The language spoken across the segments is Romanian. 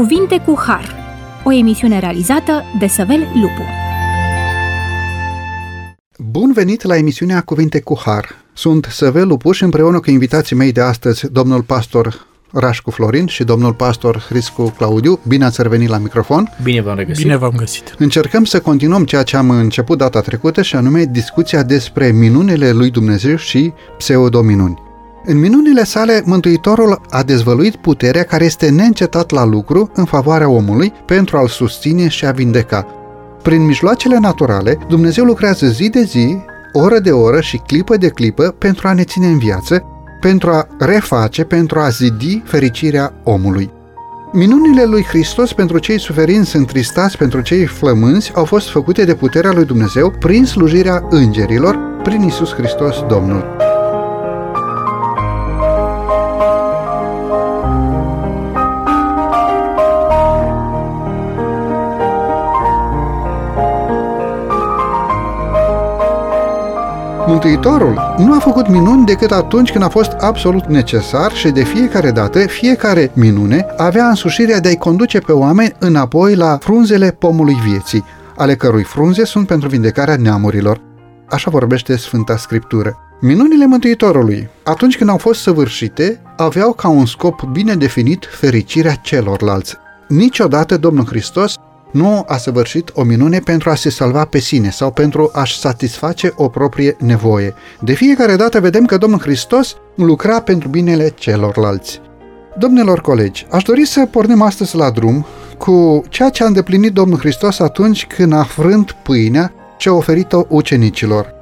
Cuvinte cu Har, o emisiune realizată de Săvel Lupu. Bun venit la emisiunea Cuvinte cu Har. Sunt Săvel Lupu și împreună cu invitații mei de astăzi, domnul pastor Rașcu Florin și domnul pastor Riscu Claudiu. Bine ați revenit la microfon. Bine v-am regăsit. Bine v-am găsit. Încercăm să continuăm ceea ce am început data trecută și anume discuția despre minunile lui Dumnezeu și pseudominuni. În minunile sale, Mântuitorul a dezvăluit puterea care este neîncetat la lucru în favoarea omului pentru a-l susține și a vindeca. Prin mijloacele naturale, Dumnezeu lucrează zi de zi, oră de oră și clipă de clipă pentru a ne ține în viață, pentru a reface, pentru a zidi fericirea omului. Minunile lui Hristos pentru cei suferinți, întristați, pentru cei flămânzi au fost făcute de puterea lui Dumnezeu prin slujirea îngerilor, prin Isus Hristos Domnul. Mântuitorul nu a făcut minuni decât atunci când a fost absolut necesar și de fiecare dată, fiecare minune avea însușirea de a-i conduce pe oameni înapoi la frunzele pomului vieții, ale cărui frunze sunt pentru vindecarea neamurilor. Așa vorbește Sfânta Scriptură. Minunile Mântuitorului, atunci când au fost săvârșite, aveau ca un scop bine definit fericirea celorlalți. Niciodată Domnul Hristos nu a săvârșit o minune pentru a se salva pe sine sau pentru a-și satisface o proprie nevoie. De fiecare dată vedem că Domnul Hristos lucra pentru binele celorlalți. Domnilor colegi, aș dori să pornim astăzi la drum cu ceea ce a îndeplinit Domnul Hristos atunci când a frânt pâinea ce a oferit-o ucenicilor.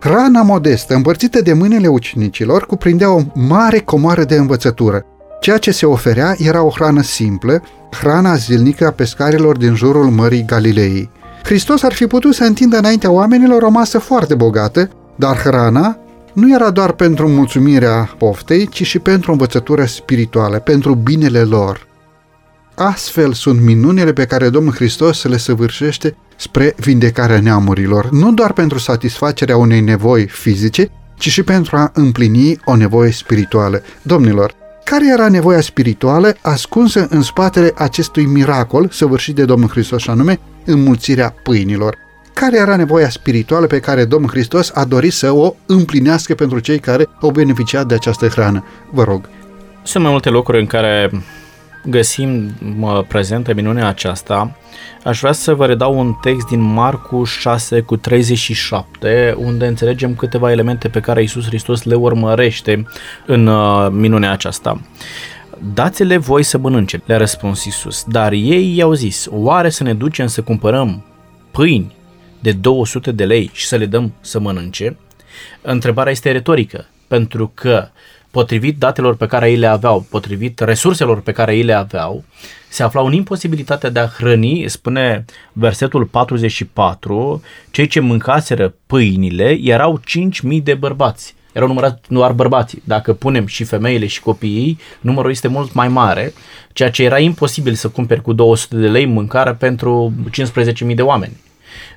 Hrana modestă, împărțită de mâinile ucenicilor, cuprindea o mare comoară de învățătură. Ceea ce se oferea era o hrană simplă, hrana zilnică a pescarilor din jurul Mării Galilei. Hristos ar fi putut să întindă înaintea oamenilor o masă foarte bogată, dar hrana nu era doar pentru mulțumirea poftei, ci și pentru învățătură spirituală, pentru binele lor. Astfel sunt minunile pe care Domnul Hristos le săvârșește spre vindecarea neamurilor, nu doar pentru satisfacerea unei nevoi fizice, ci și pentru a împlini o nevoie spirituală. Domnilor, care era nevoia spirituală ascunsă în spatele acestui miracol săvârșit de Domnul Hristos, și anume înmulțirea pâinilor? Care era nevoia spirituală pe care Domnul Hristos a dorit să o împlinească pentru cei care au beneficiat de această hrană? Vă rog. Sunt mai multe locuri în care găsim prezentă minunea aceasta, aș vrea să vă redau un text din Marcu 6 cu 37, unde înțelegem câteva elemente pe care Isus Hristos le urmărește în uh, minunea aceasta. Dați-le voi să mănânce, le-a răspuns Isus, dar ei i-au zis, oare să ne ducem să cumpărăm pâini de 200 de lei și să le dăm să mănânce? Întrebarea este retorică, pentru că potrivit datelor pe care ei le aveau, potrivit resurselor pe care ei le aveau, se aflau în imposibilitatea de a hrăni, spune versetul 44, cei ce mâncaseră pâinile erau 5.000 de bărbați. Erau numărați doar bărbații. Dacă punem și femeile și copiii, numărul este mult mai mare, ceea ce era imposibil să cumperi cu 200 de lei mâncare pentru 15.000 de oameni.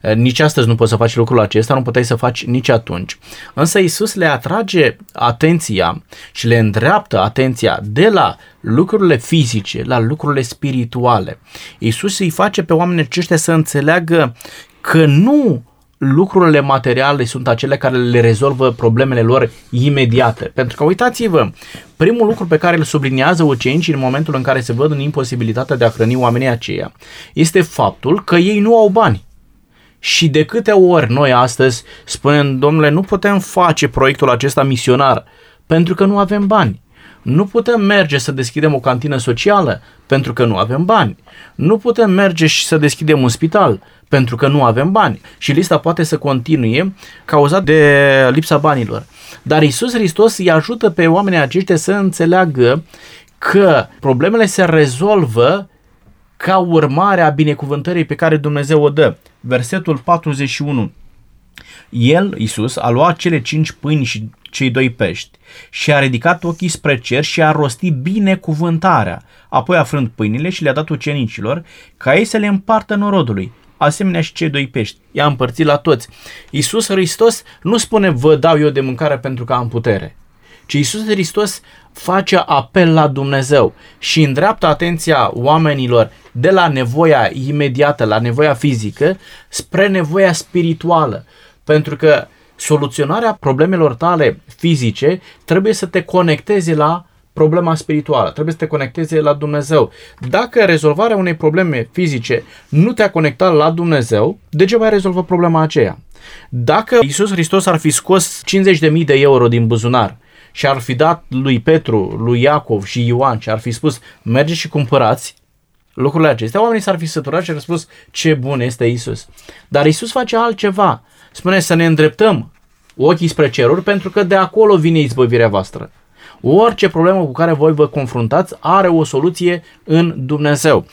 Eh, nici astăzi nu poți să faci lucrul acesta, nu puteai să faci nici atunci. Însă Isus le atrage atenția și le îndreaptă atenția de la lucrurile fizice la lucrurile spirituale. Isus îi face pe oamenii aceștia să înțeleagă că nu lucrurile materiale sunt acele care le rezolvă problemele lor imediate. Pentru că uitați-vă, primul lucru pe care îl subliniază ucenicii în momentul în care se văd în imposibilitatea de a hrăni oamenii aceia este faptul că ei nu au bani. Și de câte ori noi astăzi spunem, domnule, nu putem face proiectul acesta misionar pentru că nu avem bani. Nu putem merge să deschidem o cantină socială pentru că nu avem bani. Nu putem merge și să deschidem un spital pentru că nu avem bani. Și lista poate să continue cauzat de lipsa banilor. Dar Isus Hristos îi ajută pe oamenii aceștia să înțeleagă că problemele se rezolvă ca urmare a binecuvântării pe care Dumnezeu o dă. Versetul 41. El, Isus, a luat cele cinci pâini și cei doi pești și a ridicat ochii spre cer și a rostit binecuvântarea. Apoi a frânt pâinile și le-a dat ucenicilor ca ei să le împartă norodului asemenea și cei doi pești. I-a împărțit la toți. Iisus Hristos nu spune vă dau eu de mâncare pentru că am putere, ci Isus Hristos face apel la Dumnezeu și îndreaptă atenția oamenilor de la nevoia imediată, la nevoia fizică, spre nevoia spirituală. Pentru că soluționarea problemelor tale fizice trebuie să te conecteze la problema spirituală, trebuie să te conecteze la Dumnezeu. Dacă rezolvarea unei probleme fizice nu te-a conectat la Dumnezeu, degeaba ai rezolvat problema aceea. Dacă Isus Hristos ar fi scos 50.000 de euro din buzunar și ar fi dat lui Petru, lui Iacov și Ioan și ar fi spus mergeți și cumpărați lucrurile acestea, oamenii s-ar fi săturat și ar fi spus ce bun este Isus. Dar Isus face altceva. Spune să ne îndreptăm ochii spre ceruri pentru că de acolo vine izbăvirea voastră. Orice problemă cu care voi vă confruntați are o soluție în Dumnezeu.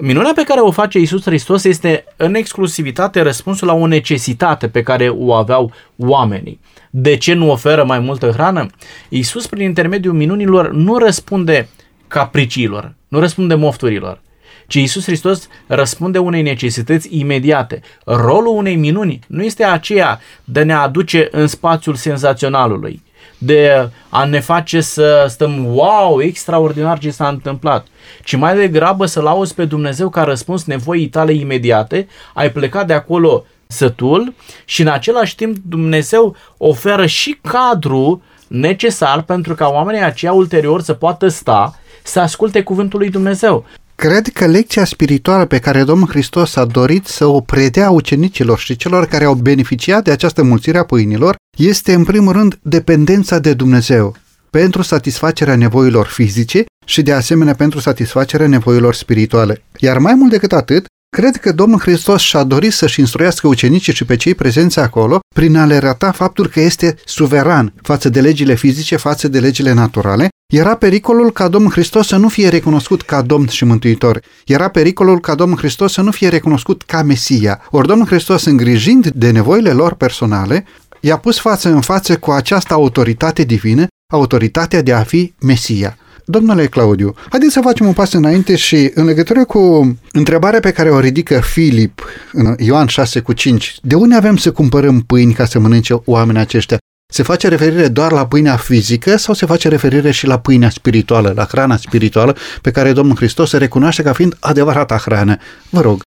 Minunea pe care o face Isus Hristos este în exclusivitate răspunsul la o necesitate pe care o aveau oamenii. De ce nu oferă mai multă hrană? Isus, prin intermediul minunilor, nu răspunde capriciilor, nu răspunde mofturilor, ci Isus Hristos răspunde unei necesități imediate. Rolul unei minuni nu este aceea de a ne aduce în spațiul senzaționalului, de a ne face să stăm, wow, extraordinar ce s-a întâmplat, ci mai degrabă să lauzi pe Dumnezeu ca răspuns nevoii tale imediate, ai plecat de acolo sătul și în același timp Dumnezeu oferă și cadru necesar pentru ca oamenii aceia ulterior să poată sta să asculte cuvântul lui Dumnezeu. Cred că lecția spirituală pe care Domnul Hristos a dorit să o predea ucenicilor și celor care au beneficiat de această mulțire a pâinilor este în primul rând dependența de Dumnezeu pentru satisfacerea nevoilor fizice și de asemenea pentru satisfacerea nevoilor spirituale. Iar mai mult decât atât, Cred că Domnul Hristos și-a dorit să-și instruiască ucenicii și pe cei prezenți acolo prin a le rata faptul că este suveran față de legile fizice, față de legile naturale. Era pericolul ca Domnul Hristos să nu fie recunoscut ca Domn și Mântuitor. Era pericolul ca Domnul Hristos să nu fie recunoscut ca Mesia. Ori Domnul Hristos, îngrijind de nevoile lor personale, i-a pus față în față cu această autoritate divină, autoritatea de a fi Mesia. Domnule Claudiu, haideți să facem un pas înainte și în legătură cu întrebarea pe care o ridică Filip în Ioan 6 cu 5, de unde avem să cumpărăm pâini ca să mănânce oamenii aceștia? Se face referire doar la pâinea fizică sau se face referire și la pâinea spirituală, la hrana spirituală pe care Domnul Hristos se recunoaște ca fiind adevărata hrană? Vă rog.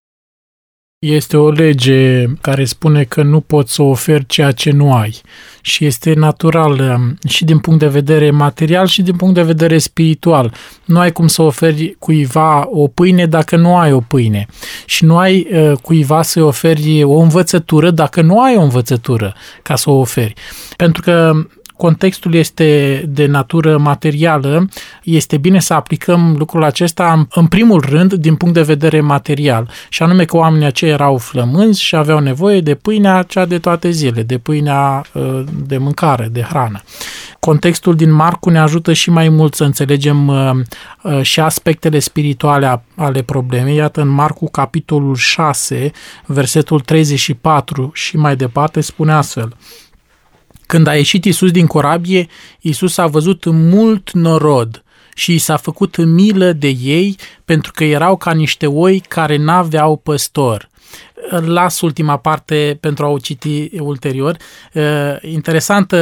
Este o lege care spune că nu poți să oferi ceea ce nu ai și este natural um, și din punct de vedere material și din punct de vedere spiritual. Nu ai cum să oferi cuiva o pâine dacă nu ai o pâine și nu ai uh, cuiva să-i oferi o învățătură dacă nu ai o învățătură ca să o oferi. Pentru că contextul este de natură materială, este bine să aplicăm lucrul acesta în primul rând din punct de vedere material, și anume că oamenii aceia erau flămânzi și aveau nevoie de pâinea cea de toate zile, de pâinea uh, de mâncare, de hrană. Contextul din Marcu ne ajută și mai mult să înțelegem uh, uh, și aspectele spirituale ale problemei. Iată, în Marcu, capitolul 6, versetul 34 și mai departe, spune astfel – când a ieșit Isus din corabie, Isus a văzut mult norod și și s-a făcut milă de ei pentru că erau ca niște oi care n-aveau păstor las ultima parte pentru a o citi ulterior. Interesantă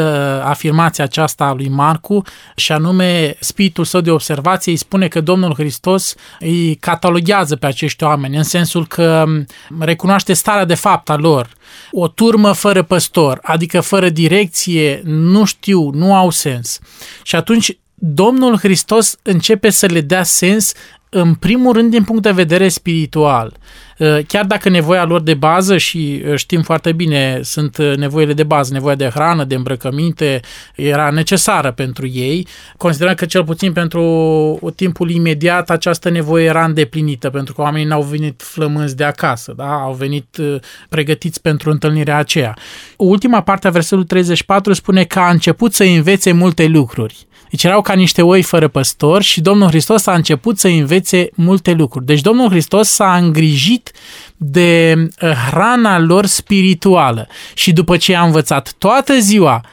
afirmația aceasta a lui Marcu și anume spiritul său de observație îi spune că Domnul Hristos îi cataloghează pe acești oameni în sensul că recunoaște starea de fapt a lor. O turmă fără păstor, adică fără direcție, nu știu, nu au sens. Și atunci Domnul Hristos începe să le dea sens în primul rând din punct de vedere spiritual. Uh, chiar dacă nevoia lor de bază și uh, știm foarte bine, sunt uh, nevoile de bază, nevoia de hrană, de îmbrăcăminte, era necesară pentru ei, considerăm că cel puțin pentru timpul imediat această nevoie era îndeplinită, pentru că oamenii n-au venit flămânzi de acasă, da? au venit pregătiți pentru întâlnirea aceea. Ultima parte a versetului 34 spune că a început să învețe multe lucruri. Deci erau ca niște oi fără păstor și Domnul Hristos a început să învețe multe lucruri. Deci Domnul Hristos s-a îngrijit de uh, hrana lor spirituală și după ce a învățat toată ziua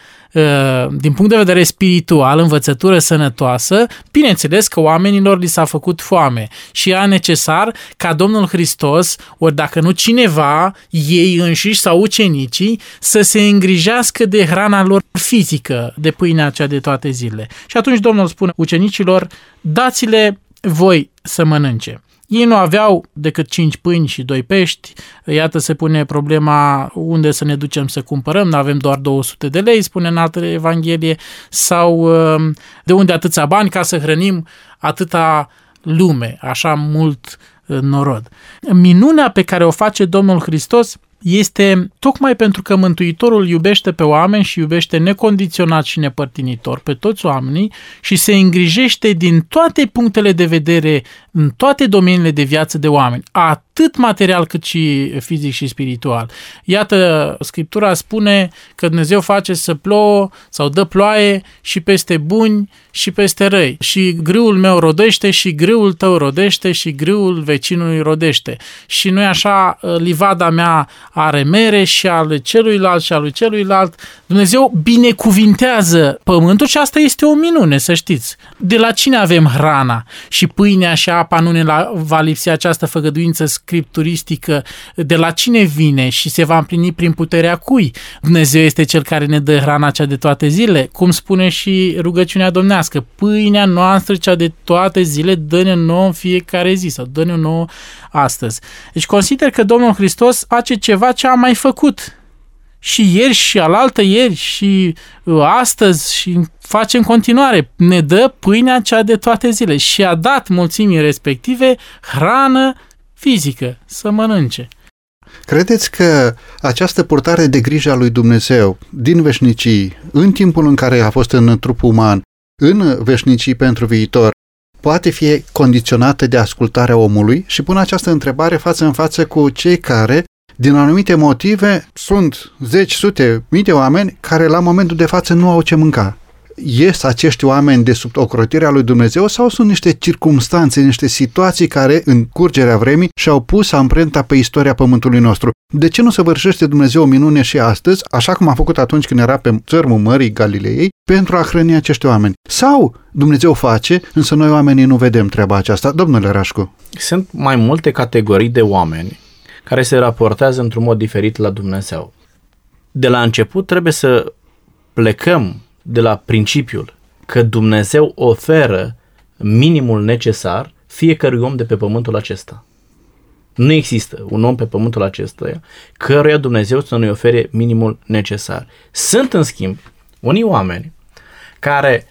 din punct de vedere spiritual, învățătură sănătoasă, bineînțeles că oamenilor li s-a făcut foame și era necesar ca Domnul Hristos, ori dacă nu cineva, ei înșiși sau ucenicii, să se îngrijească de hrana lor fizică, de pâinea cea de toate zilele. Și atunci Domnul spune ucenicilor, dați-le voi să mănânce. Ei nu aveau decât 5 pâini și 2 pești. Iată se pune problema unde să ne ducem să cumpărăm. Nu avem doar 200 de lei, spune în altă evanghelie, sau um, de unde atâția bani ca să hrănim atâta lume, așa mult uh, norod. Minunea pe care o face Domnul Hristos este tocmai pentru că Mântuitorul iubește pe oameni și iubește necondiționat și nepărtinitor pe toți oamenii și se îngrijește din toate punctele de vedere, în toate domeniile de viață de oameni, atât material cât și fizic și spiritual. Iată, Scriptura spune că Dumnezeu face să plouă sau dă ploaie și peste buni și peste răi. Și grâul meu rodește și grâul tău rodește și grâul vecinului rodește. Și nu e așa, livada mea are mere și al celuilalt și al lui celuilalt. Dumnezeu binecuvintează pământul și asta este o minune, să știți. De la cine avem hrana și pâinea și apa nu ne va lipsi această făgăduință scripturistică? De la cine vine și se va împlini prin puterea cui? Dumnezeu este cel care ne dă hrana cea de toate zile, cum spune și rugăciunea domnească. Pâinea noastră cea de toate zile dă-ne nouă în fiecare zi sau dă-ne nouă astăzi. Deci consider că Domnul Hristos face ceva ce a mai făcut și ieri și alaltă ieri și uh, astăzi și face în continuare. Ne dă pâinea cea de toate zile și a dat mulțimii respective hrană fizică să mănânce. Credeți că această purtare de grijă a lui Dumnezeu din veșnicii, în timpul în care a fost în trup uman, în veșnicii pentru viitor, poate fi condiționată de ascultarea omului? Și pun această întrebare față în față cu cei care din anumite motive, sunt zeci, sute, mii de oameni care la momentul de față nu au ce mânca. Ies acești oameni de sub ocrotirea lui Dumnezeu sau sunt niște circumstanțe, niște situații care, în curgerea vremii, și-au pus amprenta pe istoria pământului nostru? De ce nu săvârșește Dumnezeu o minune și astăzi, așa cum a făcut atunci când era pe țărmul Mării Galilei, pentru a hrăni acești oameni? Sau Dumnezeu face, însă noi oamenii nu vedem treaba aceasta? Domnule Rașcu. Sunt mai multe categorii de oameni care se raportează într-un mod diferit la Dumnezeu. De la început trebuie să plecăm de la principiul că Dumnezeu oferă minimul necesar fiecărui om de pe pământul acesta. Nu există un om pe pământul acesta căruia Dumnezeu să nu-i ofere minimul necesar. Sunt, în schimb, unii oameni care,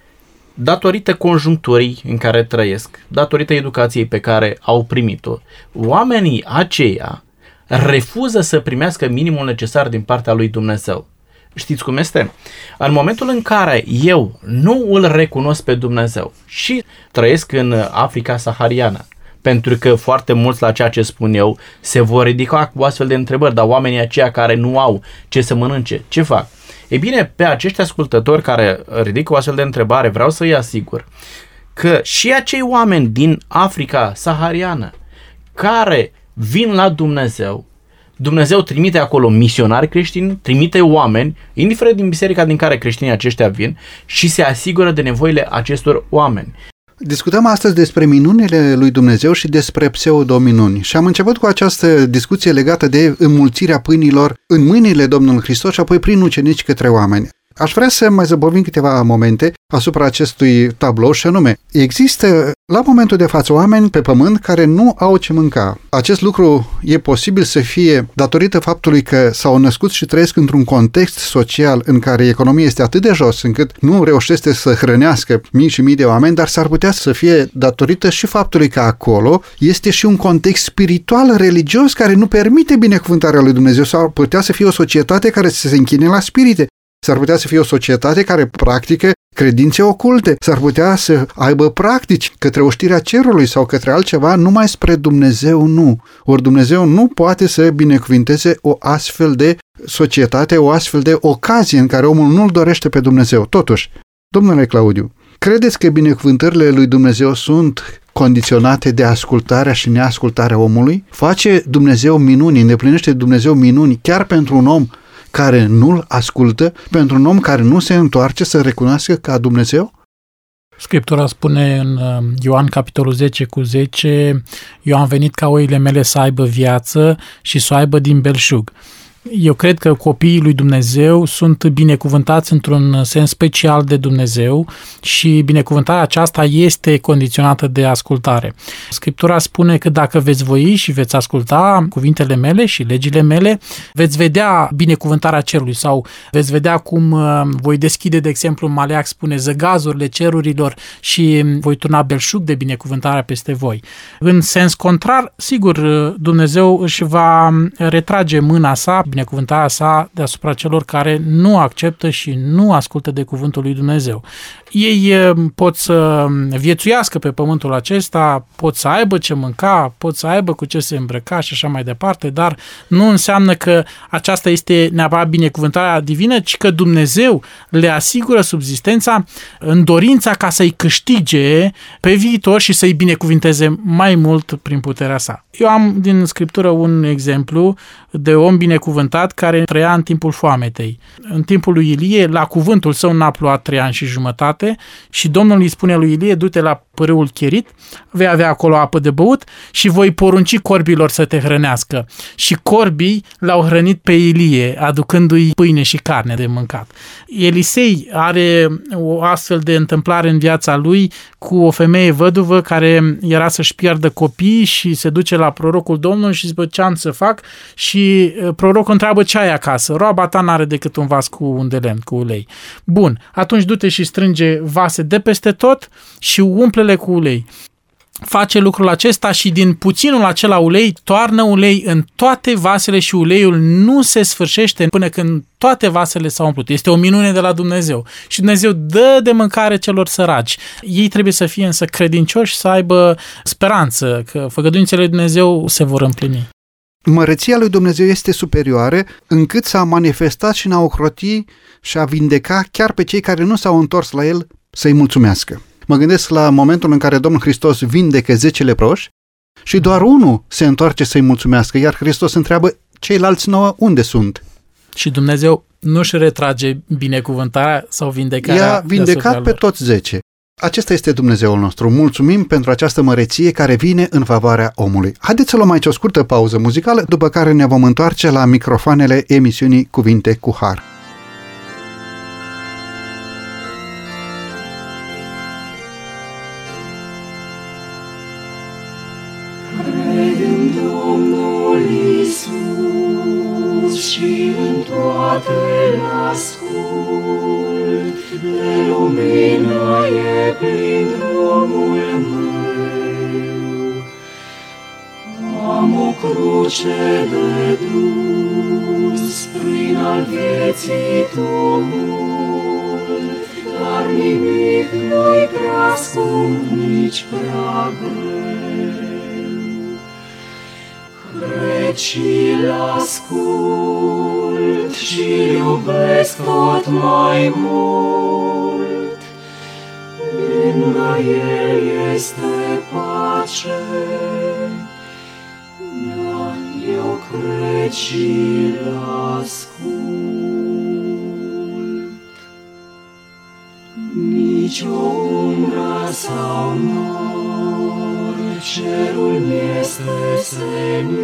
datorită conjuncturii în care trăiesc, datorită educației pe care au primit-o, oamenii aceia refuză să primească minimul necesar din partea lui Dumnezeu. Știți cum este? În momentul în care eu nu îl recunosc pe Dumnezeu și trăiesc în Africa sahariană, pentru că foarte mulți la ceea ce spun eu se vor ridica cu astfel de întrebări, dar oamenii aceia care nu au ce să mănânce, ce fac? E bine, pe acești ascultători care ridică o astfel de întrebare, vreau să-i asigur că și acei oameni din Africa sahariană care vin la Dumnezeu, Dumnezeu trimite acolo misionari creștini, trimite oameni, indiferent din biserica din care creștinii aceștia vin, și se asigură de nevoile acestor oameni. Discutăm astăzi despre minunile lui Dumnezeu și despre pseudominuni și am început cu această discuție legată de înmulțirea pâinilor în mâinile Domnului Hristos și apoi prin ucenici către oameni. Aș vrea să mai zăbovim câteva momente asupra acestui tablou și anume, există la momentul de față oameni pe pământ care nu au ce mânca. Acest lucru e posibil să fie datorită faptului că s-au născut și trăiesc într-un context social în care economia este atât de jos încât nu reușește să hrănească mii și mii de oameni, dar s-ar putea să fie datorită și faptului că acolo este și un context spiritual, religios, care nu permite binecuvântarea lui Dumnezeu sau ar putea să fie o societate care să se închine la spirite. S-ar putea să fie o societate care practică credințe oculte, s-ar putea să aibă practici către oștirea cerului sau către altceva, numai spre Dumnezeu nu. Ori Dumnezeu nu poate să binecuvinteze o astfel de societate, o astfel de ocazie în care omul nu-L dorește pe Dumnezeu. Totuși, domnule Claudiu, credeți că binecuvântările lui Dumnezeu sunt condiționate de ascultarea și neascultarea omului? Face Dumnezeu minuni, îndeplinește Dumnezeu minuni chiar pentru un om care nu-l ascultă, pentru un om care nu se întoarce să recunoască ca Dumnezeu? Scriptura spune în uh, Ioan capitolul 10 cu 10, eu am venit ca oile mele să aibă viață și să o aibă din belșug. Eu cred că copiii lui Dumnezeu sunt binecuvântați într-un sens special de Dumnezeu și binecuvântarea aceasta este condiționată de ascultare. Scriptura spune că dacă veți voi și veți asculta cuvintele mele și legile mele, veți vedea binecuvântarea cerului sau veți vedea cum uh, voi deschide, de exemplu, Maleac spune zăgazurile cerurilor și voi turna belșug de binecuvântarea peste voi. În sens contrar, sigur, Dumnezeu își va retrage mâna sa, binecuvântarea sa deasupra celor care nu acceptă și nu ascultă de cuvântul lui Dumnezeu. Ei eh, pot să viețuiască pe pământul acesta, pot să aibă ce mânca, pot să aibă cu ce se îmbrăca și așa mai departe, dar nu înseamnă că aceasta este neapărat binecuvântarea divină, ci că Dumnezeu le asigură subzistența în dorința ca să-i câștige pe viitor și să-i binecuvinteze mai mult prin puterea sa. Eu am din Scriptură un exemplu de om binecuvântat care trăia în timpul foametei. În timpul lui Ilie, la cuvântul său n-a plouat trei ani și jumătate și Domnul îi spune lui Ilie, du-te la părâul Cherit, vei avea acolo apă de băut și voi porunci corbilor să te hrănească. Și corbii l-au hrănit pe Ilie, aducându-i pâine și carne de mâncat. Elisei are o astfel de întâmplare în viața lui cu o femeie văduvă care era să-și piardă copii și se duce la prorocul Domnului și zice, ce am să fac? Și uh, prorocul întreabă ce ai acasă. Roaba ta n-are decât un vas cu un de lemn, cu ulei. Bun, atunci du-te și strânge vase de peste tot și umple-le cu ulei face lucrul acesta și din puținul acela ulei toarnă ulei în toate vasele și uleiul nu se sfârșește până când toate vasele s-au umplut. Este o minune de la Dumnezeu. Și Dumnezeu dă de mâncare celor săraci. Ei trebuie să fie însă credincioși, să aibă speranță că făgăduințele lui Dumnezeu se vor împlini. Măreția lui Dumnezeu este superioară încât s-a manifestat și n-a ocroti și a vindeca chiar pe cei care nu s-au întors la el să-i mulțumească. Mă gândesc la momentul în care Domnul Hristos vindecă zece leproși și doar unul se întoarce să-i mulțumească, iar Hristos întreabă ceilalți nouă unde sunt. Și Dumnezeu nu-și retrage binecuvântarea sau vindecarea I-a vindecat pe toți zece. Acesta este Dumnezeul nostru. Mulțumim pentru această măreție care vine în favoarea omului. Haideți să luăm aici o scurtă pauză muzicală, după care ne vom întoarce la microfoanele emisiunii Cuvinte cu Har. toate ascult, de lumină e plin drumul meu. Am o cruce de dus prin al vieții tumult, dar nimic nu-i prea scump, nici prea greu. Cred și-l ascult și iubesc tot mai mult. Lângă el este pace, dar eu cred și-l ascult. Nici o umbră sau nor, cerul mi-este senin,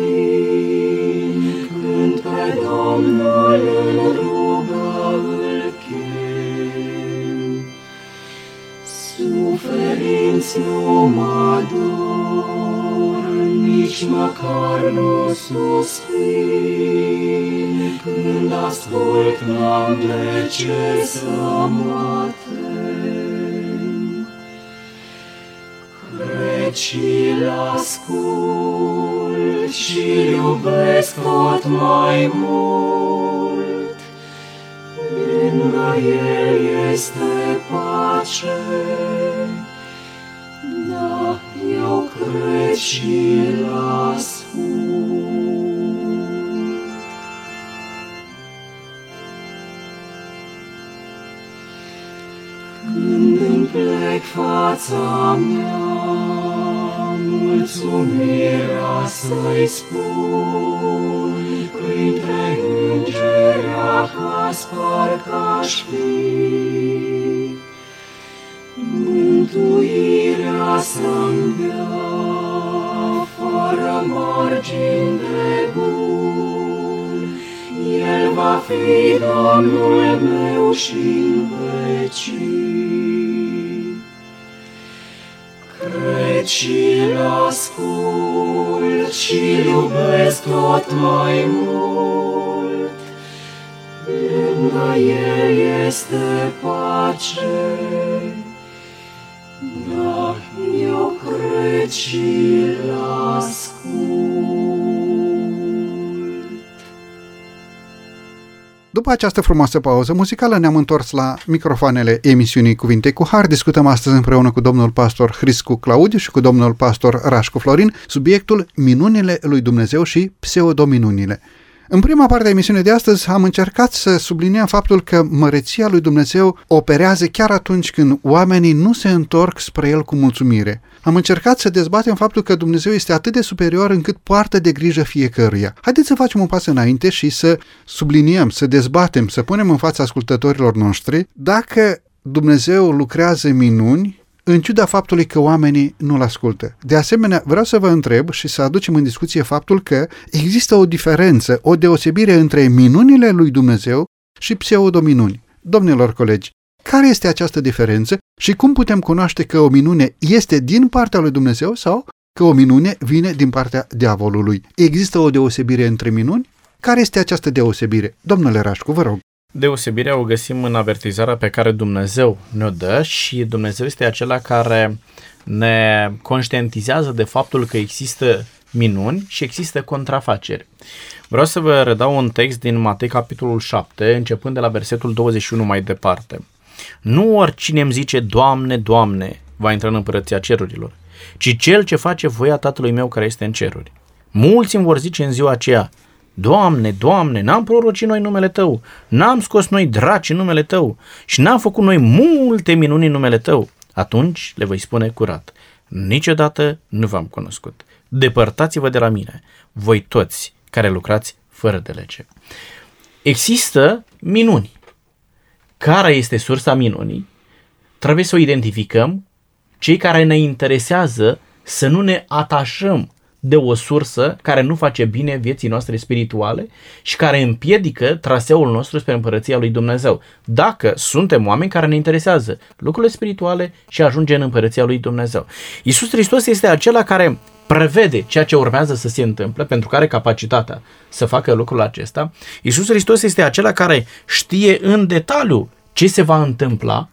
când pe Domnul în Suferinți nu mă dor, nici măcar nu suspin, când ascult n-am de ce să mă tem. Cred și-l ascult și iubesc tot mai mult. Lângă el este pace, da, eu cred și-l ascult. Când îmi plec fața mea, mulțumirea să-i spui, printre îngeri acasă parcă-aș fi. Mântuirea să-mi dea, fără margini de bun, El va fi Domnul meu și în vecii. Cred și-l ascult și iubesc tot mai mult, Lângă El este pace, da, eu cred și-l ascult. După această frumoasă pauză muzicală ne-am întors la microfoanele emisiunii Cuvinte cu Har. Discutăm astăzi împreună cu domnul pastor Hriscu Claudiu și cu domnul pastor Rașcu Florin subiectul Minunile lui Dumnezeu și pseudominunile. În prima parte a emisiunii de astăzi am încercat să subliniem faptul că măreția lui Dumnezeu operează chiar atunci când oamenii nu se întorc spre El cu mulțumire. Am încercat să dezbatem faptul că Dumnezeu este atât de superior încât poartă de grijă fiecăruia. Haideți să facem un pas înainte și să subliniem, să dezbatem, să punem în fața ascultătorilor noștri dacă Dumnezeu lucrează minuni în ciuda faptului că oamenii nu-l ascultă. De asemenea, vreau să vă întreb și să aducem în discuție faptul că există o diferență, o deosebire între minunile lui Dumnezeu și pseudominuni. Domnilor colegi, care este această diferență și cum putem cunoaște că o minune este din partea lui Dumnezeu sau că o minune vine din partea diavolului? Există o deosebire între minuni? Care este această deosebire? Domnule Rașcu, vă rog. Deosebirea o găsim în avertizarea pe care Dumnezeu ne-o dă și Dumnezeu este acela care ne conștientizează de faptul că există minuni și există contrafaceri. Vreau să vă redau un text din Matei capitolul 7, începând de la versetul 21 mai departe. Nu oricine îmi zice, Doamne, Doamne, va intra în împărăția cerurilor, ci cel ce face voia Tatălui meu care este în ceruri. Mulți îmi vor zice în ziua aceea, Doamne, Doamne, n-am prorocit noi numele Tău, n-am scos noi draci în numele Tău și n-am făcut noi multe minuni în numele Tău. Atunci le voi spune curat, niciodată nu v-am cunoscut. Depărtați-vă de la mine, voi toți care lucrați fără de lege. Există minuni. Care este sursa minunii? Trebuie să o identificăm. Cei care ne interesează să nu ne atașăm de o sursă care nu face bine vieții noastre spirituale și care împiedică traseul nostru spre împărăția lui Dumnezeu. Dacă suntem oameni care ne interesează lucrurile spirituale și ajungem în împărăția lui Dumnezeu. Isus Hristos este acela care prevede ceea ce urmează să se întâmple, pentru care are capacitatea să facă lucrul acesta. Isus Hristos este acela care știe în detaliu ce se va întâmpla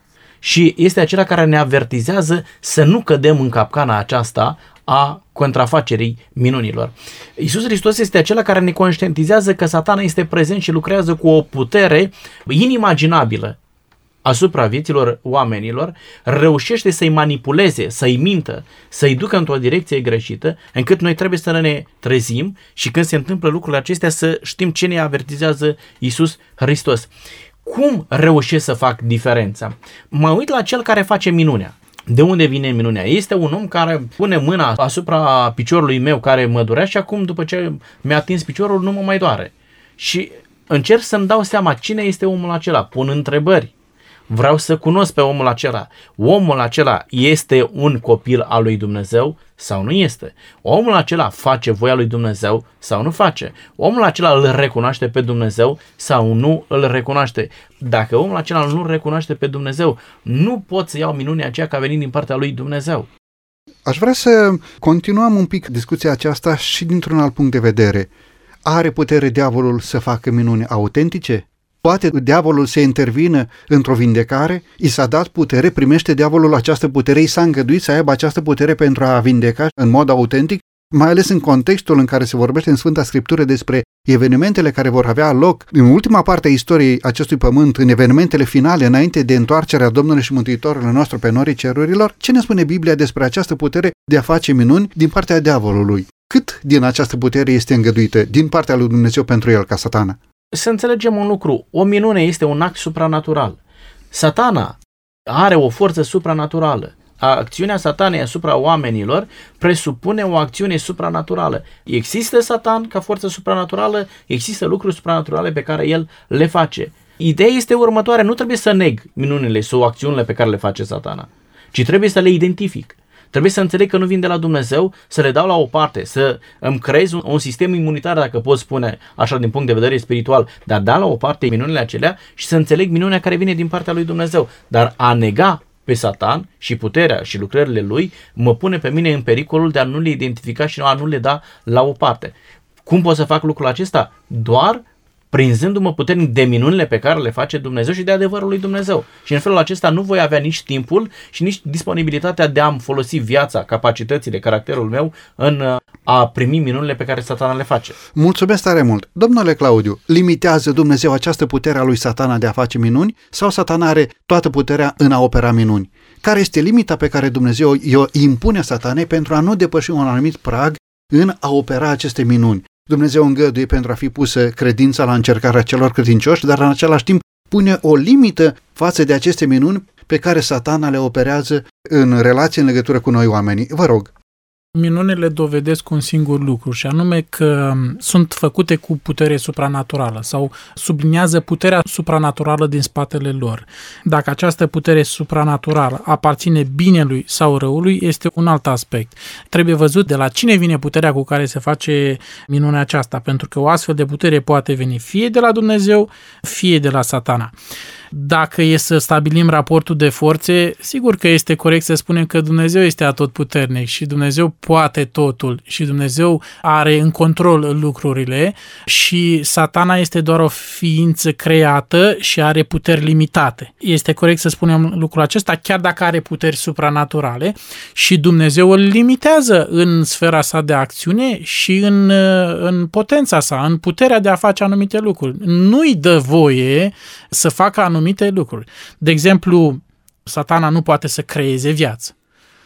și este acela care ne avertizează să nu cădem în capcana aceasta a contrafacerii minunilor. Iisus Hristos este acela care ne conștientizează că satana este prezent și lucrează cu o putere inimaginabilă asupra vieților oamenilor, reușește să-i manipuleze, să-i mintă, să-i ducă într-o direcție greșită, încât noi trebuie să ne trezim și când se întâmplă lucrurile acestea să știm ce ne avertizează Iisus Hristos. Cum reușesc să fac diferența? Mă uit la cel care face minunea. De unde vine minunea? Este un om care pune mâna asupra piciorului meu care mă durea și acum după ce mi-a atins piciorul nu mă mai doare. Și încerc să-mi dau seama cine este omul acela. Pun întrebări. Vreau să cunosc pe omul acela. Omul acela este un copil al lui Dumnezeu sau nu este? Omul acela face voia lui Dumnezeu sau nu face? Omul acela îl recunoaște pe Dumnezeu sau nu îl recunoaște? Dacă omul acela nu îl recunoaște pe Dumnezeu, nu pot să iau minunea aceea ca venind din partea lui Dumnezeu. Aș vrea să continuăm un pic discuția aceasta și dintr-un alt punct de vedere. Are putere diavolul să facă minuni autentice? Poate diavolul să intervină într-o vindecare? I s-a dat putere? Primește diavolul această putere? I s-a îngăduit să aibă această putere pentru a vindeca în mod autentic? Mai ales în contextul în care se vorbește în Sfânta Scriptură despre evenimentele care vor avea loc în ultima parte a istoriei acestui pământ, în evenimentele finale, înainte de întoarcerea Domnului și Mântuitorului nostru pe norii cerurilor, ce ne spune Biblia despre această putere de a face minuni din partea diavolului? Cât din această putere este îngăduită din partea lui Dumnezeu pentru el ca satana? Să înțelegem un lucru, o minune este un act supranatural. Satana are o forță supranaturală. acțiunea satanei asupra oamenilor presupune o acțiune supranaturală. Există satan ca forță supranaturală, există lucruri supranaturale pe care el le face. Ideea este următoarea, nu trebuie să neg minunile sau acțiunile pe care le face satana, ci trebuie să le identific. Trebuie să înțeleg că nu vin de la Dumnezeu, să le dau la o parte, să îmi creez un, un sistem imunitar, dacă pot spune așa din punct de vedere spiritual, dar da la o parte minunile acelea și să înțeleg minunea care vine din partea lui Dumnezeu. Dar a nega pe Satan și puterea și lucrările lui mă pune pe mine în pericolul de a nu le identifica și a nu le da la o parte. Cum pot să fac lucrul acesta? Doar prinzându-mă puternic de minunile pe care le face Dumnezeu și de adevărul lui Dumnezeu. Și în felul acesta nu voi avea nici timpul și nici disponibilitatea de a-mi folosi viața, capacitățile, caracterul meu în uh, a primi minunile pe care satana le face. Mulțumesc tare mult. Domnule Claudiu, limitează Dumnezeu această putere a lui satana de a face minuni sau satana are toată puterea în a opera minuni? Care este limita pe care Dumnezeu o impune satanei pentru a nu depăși un anumit prag în a opera aceste minuni? Dumnezeu îngăduie pentru a fi pusă credința la încercarea celor credincioși, dar în același timp pune o limită față de aceste minuni pe care satana le operează în relație în legătură cu noi oamenii. Vă rog. Minunile dovedesc un singur lucru și anume că sunt făcute cu putere supranaturală sau subliniază puterea supranaturală din spatele lor. Dacă această putere supranaturală aparține binelui sau răului, este un alt aspect. Trebuie văzut de la cine vine puterea cu care se face minunea aceasta, pentru că o astfel de putere poate veni fie de la Dumnezeu, fie de la satana. Dacă e să stabilim raportul de forțe, sigur că este corect să spunem că Dumnezeu este atotputernic și Dumnezeu poate totul și Dumnezeu are în control lucrurile și satana este doar o ființă creată și are puteri limitate. Este corect să spunem lucrul acesta chiar dacă are puteri supranaturale și Dumnezeu îl limitează în sfera sa de acțiune și în, în potența sa, în puterea de a face anumite lucruri. Nu-i dă voie să facă anumite lucruri. De exemplu, satana nu poate să creeze viață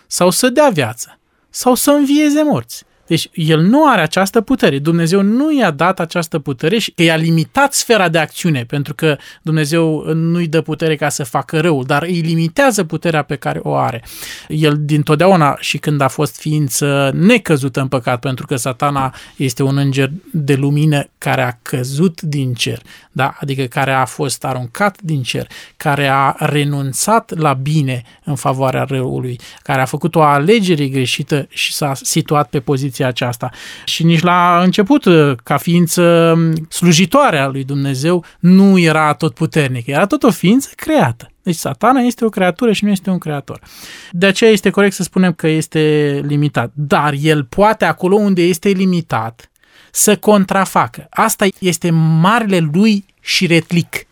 sau să dea viață sau să învieze morți. Deci el nu are această putere. Dumnezeu nu i-a dat această putere și că i-a limitat sfera de acțiune, pentru că Dumnezeu nu-i dă putere ca să facă răul, dar îi limitează puterea pe care o are. El din totdeauna și când a fost ființă necăzută în păcat, pentru că satana este un înger de lumină care a căzut din cer, da? adică care a fost aruncat din cer, care a renunțat la bine în favoarea răului, care a făcut o alegere greșită și s-a situat pe poziția poziția aceasta. Și nici la început, ca ființă slujitoare a lui Dumnezeu, nu era tot puternic, era tot o ființă creată. Deci satana este o creatură și nu este un creator. De aceea este corect să spunem că este limitat. Dar el poate acolo unde este limitat să contrafacă. Asta este marele lui și retlic.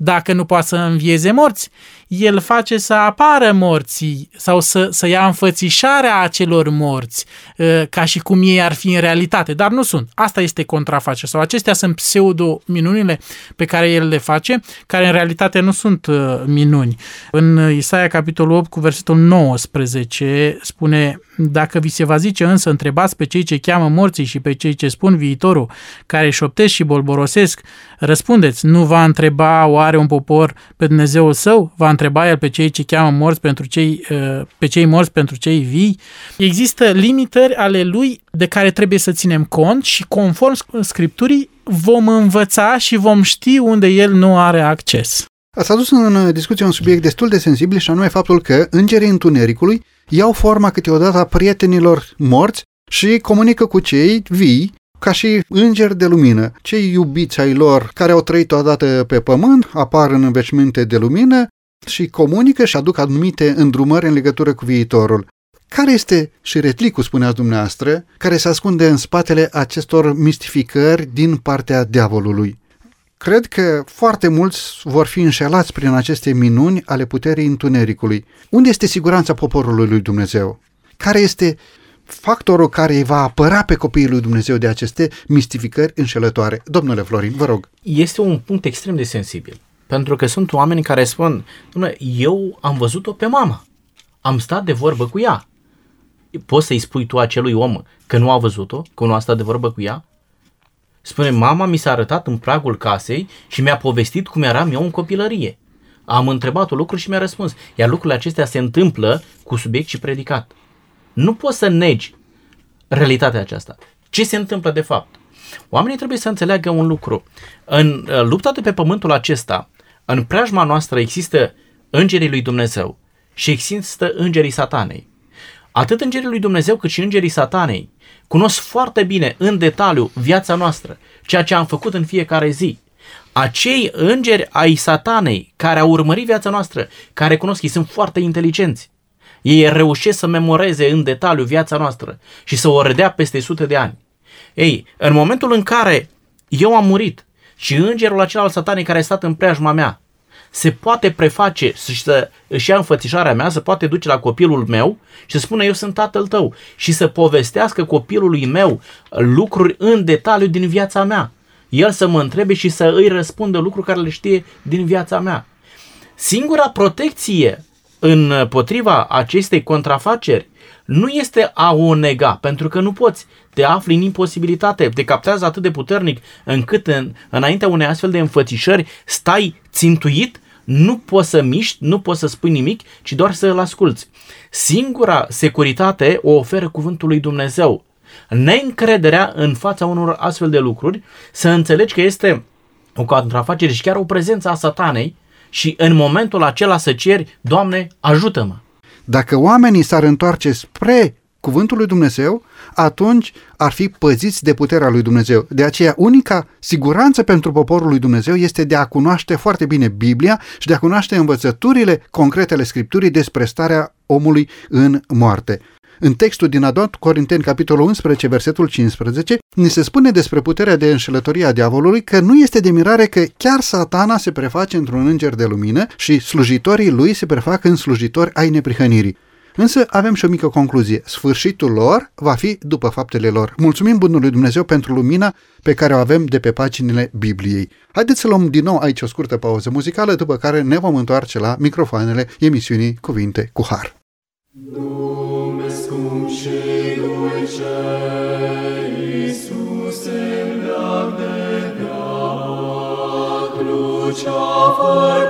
Dacă nu poate să învieze morți, el face să apară morții sau să, să ia înfățișarea acelor morți, ă, ca și cum ei ar fi în realitate, dar nu sunt. Asta este contraface sau acestea sunt pseudo-minunile pe care el le face, care în realitate nu sunt ă, minuni. În Isaia capitolul 8 cu versetul 19 spune dacă vi se va zice însă, întrebați pe cei ce cheamă morții și pe cei ce spun viitorul, care șoptesc și bolborosesc, răspundeți, nu va întreba oare un popor pe Dumnezeul său? Va întreba el pe cei ce cheamă morți pentru cei, uh, pe cei morți pentru cei vii. Există limitări ale lui de care trebuie să ținem cont și conform Scripturii vom învăța și vom ști unde el nu are acces. Ați adus în discuție un subiect destul de sensibil și anume faptul că îngerii întunericului iau forma câteodată a prietenilor morți și comunică cu cei vii ca și îngeri de lumină. Cei iubiți ai lor care au trăit odată pe pământ apar în înveșminte de lumină și comunică și aduc anumite îndrumări în legătură cu viitorul. Care este și retlicul, spuneați dumneavoastră, care se ascunde în spatele acestor mistificări din partea diavolului? Cred că foarte mulți vor fi înșelați prin aceste minuni ale puterii întunericului. Unde este siguranța poporului lui Dumnezeu? Care este factorul care îi va apăra pe copiii lui Dumnezeu de aceste mistificări înșelătoare? Domnule Florin, vă rog. Este un punct extrem de sensibil. Pentru că sunt oameni care spun, domnule, eu am văzut-o pe mama, am stat de vorbă cu ea. Poți să-i spui tu acelui om că nu a văzut-o, că nu a stat de vorbă cu ea? Spune, mama mi s-a arătat în pragul casei și mi-a povestit cum eram eu în copilărie. Am întrebat un lucru și mi-a răspuns. Iar lucrurile acestea se întâmplă cu subiect și predicat. Nu poți să negi realitatea aceasta. Ce se întâmplă de fapt? Oamenii trebuie să înțeleagă un lucru. În uh, lupta de pe pământul acesta, în preajma noastră există îngerii lui Dumnezeu și există îngerii satanei. Atât îngerii lui Dumnezeu cât și îngerii satanei cunosc foarte bine, în detaliu, viața noastră, ceea ce am făcut în fiecare zi. Acei îngeri ai satanei care au urmărit viața noastră, care cunosc, ei sunt foarte inteligenți. Ei reușesc să memoreze în detaliu viața noastră și să o redea peste sute de ani. Ei, în momentul în care eu am murit și îngerul acela al satanei care a stat în preajma mea se poate preface și să își ia înfățișarea mea, să poate duce la copilul meu și să spună eu sunt tatăl tău și să povestească copilului meu lucruri în detaliu din viața mea. El să mă întrebe și să îi răspundă lucruri care le știe din viața mea. Singura protecție împotriva acestei contrafaceri nu este a o nega, pentru că nu poți. Te afli în imposibilitate, te captează atât de puternic încât în, înaintea unei astfel de înfățișări stai țintuit, nu poți să miști, nu poți să spui nimic, ci doar să îl asculți. Singura securitate o oferă cuvântul lui Dumnezeu. Neîncrederea în fața unor astfel de lucruri, să înțelegi că este o contrafacere și chiar o prezență a satanei și în momentul acela să ceri, Doamne, ajută-mă. Dacă oamenii s-ar întoarce spre cuvântul lui Dumnezeu, atunci ar fi păziți de puterea lui Dumnezeu. De aceea, unica siguranță pentru poporul lui Dumnezeu este de a cunoaște foarte bine Biblia și de a cunoaște învățăturile concrete ale Scripturii despre starea omului în moarte. În textul din a doua Corinteni, capitolul 11, versetul 15, ni se spune despre puterea de înșelătorie a diavolului că nu este de mirare că chiar satana se preface într-un înger de lumină și slujitorii lui se prefac în slujitori ai neprihănirii. Însă avem și o mică concluzie. Sfârșitul lor va fi după faptele lor. Mulțumim Bunului Dumnezeu pentru lumina pe care o avem de pe paginile Bibliei. Haideți să luăm din nou aici o scurtă pauză muzicală, după care ne vom întoarce la microfoanele emisiunii Cuvinte cu Har. Lume scump și dulce, Iisuse, leagă de veac, luceafăr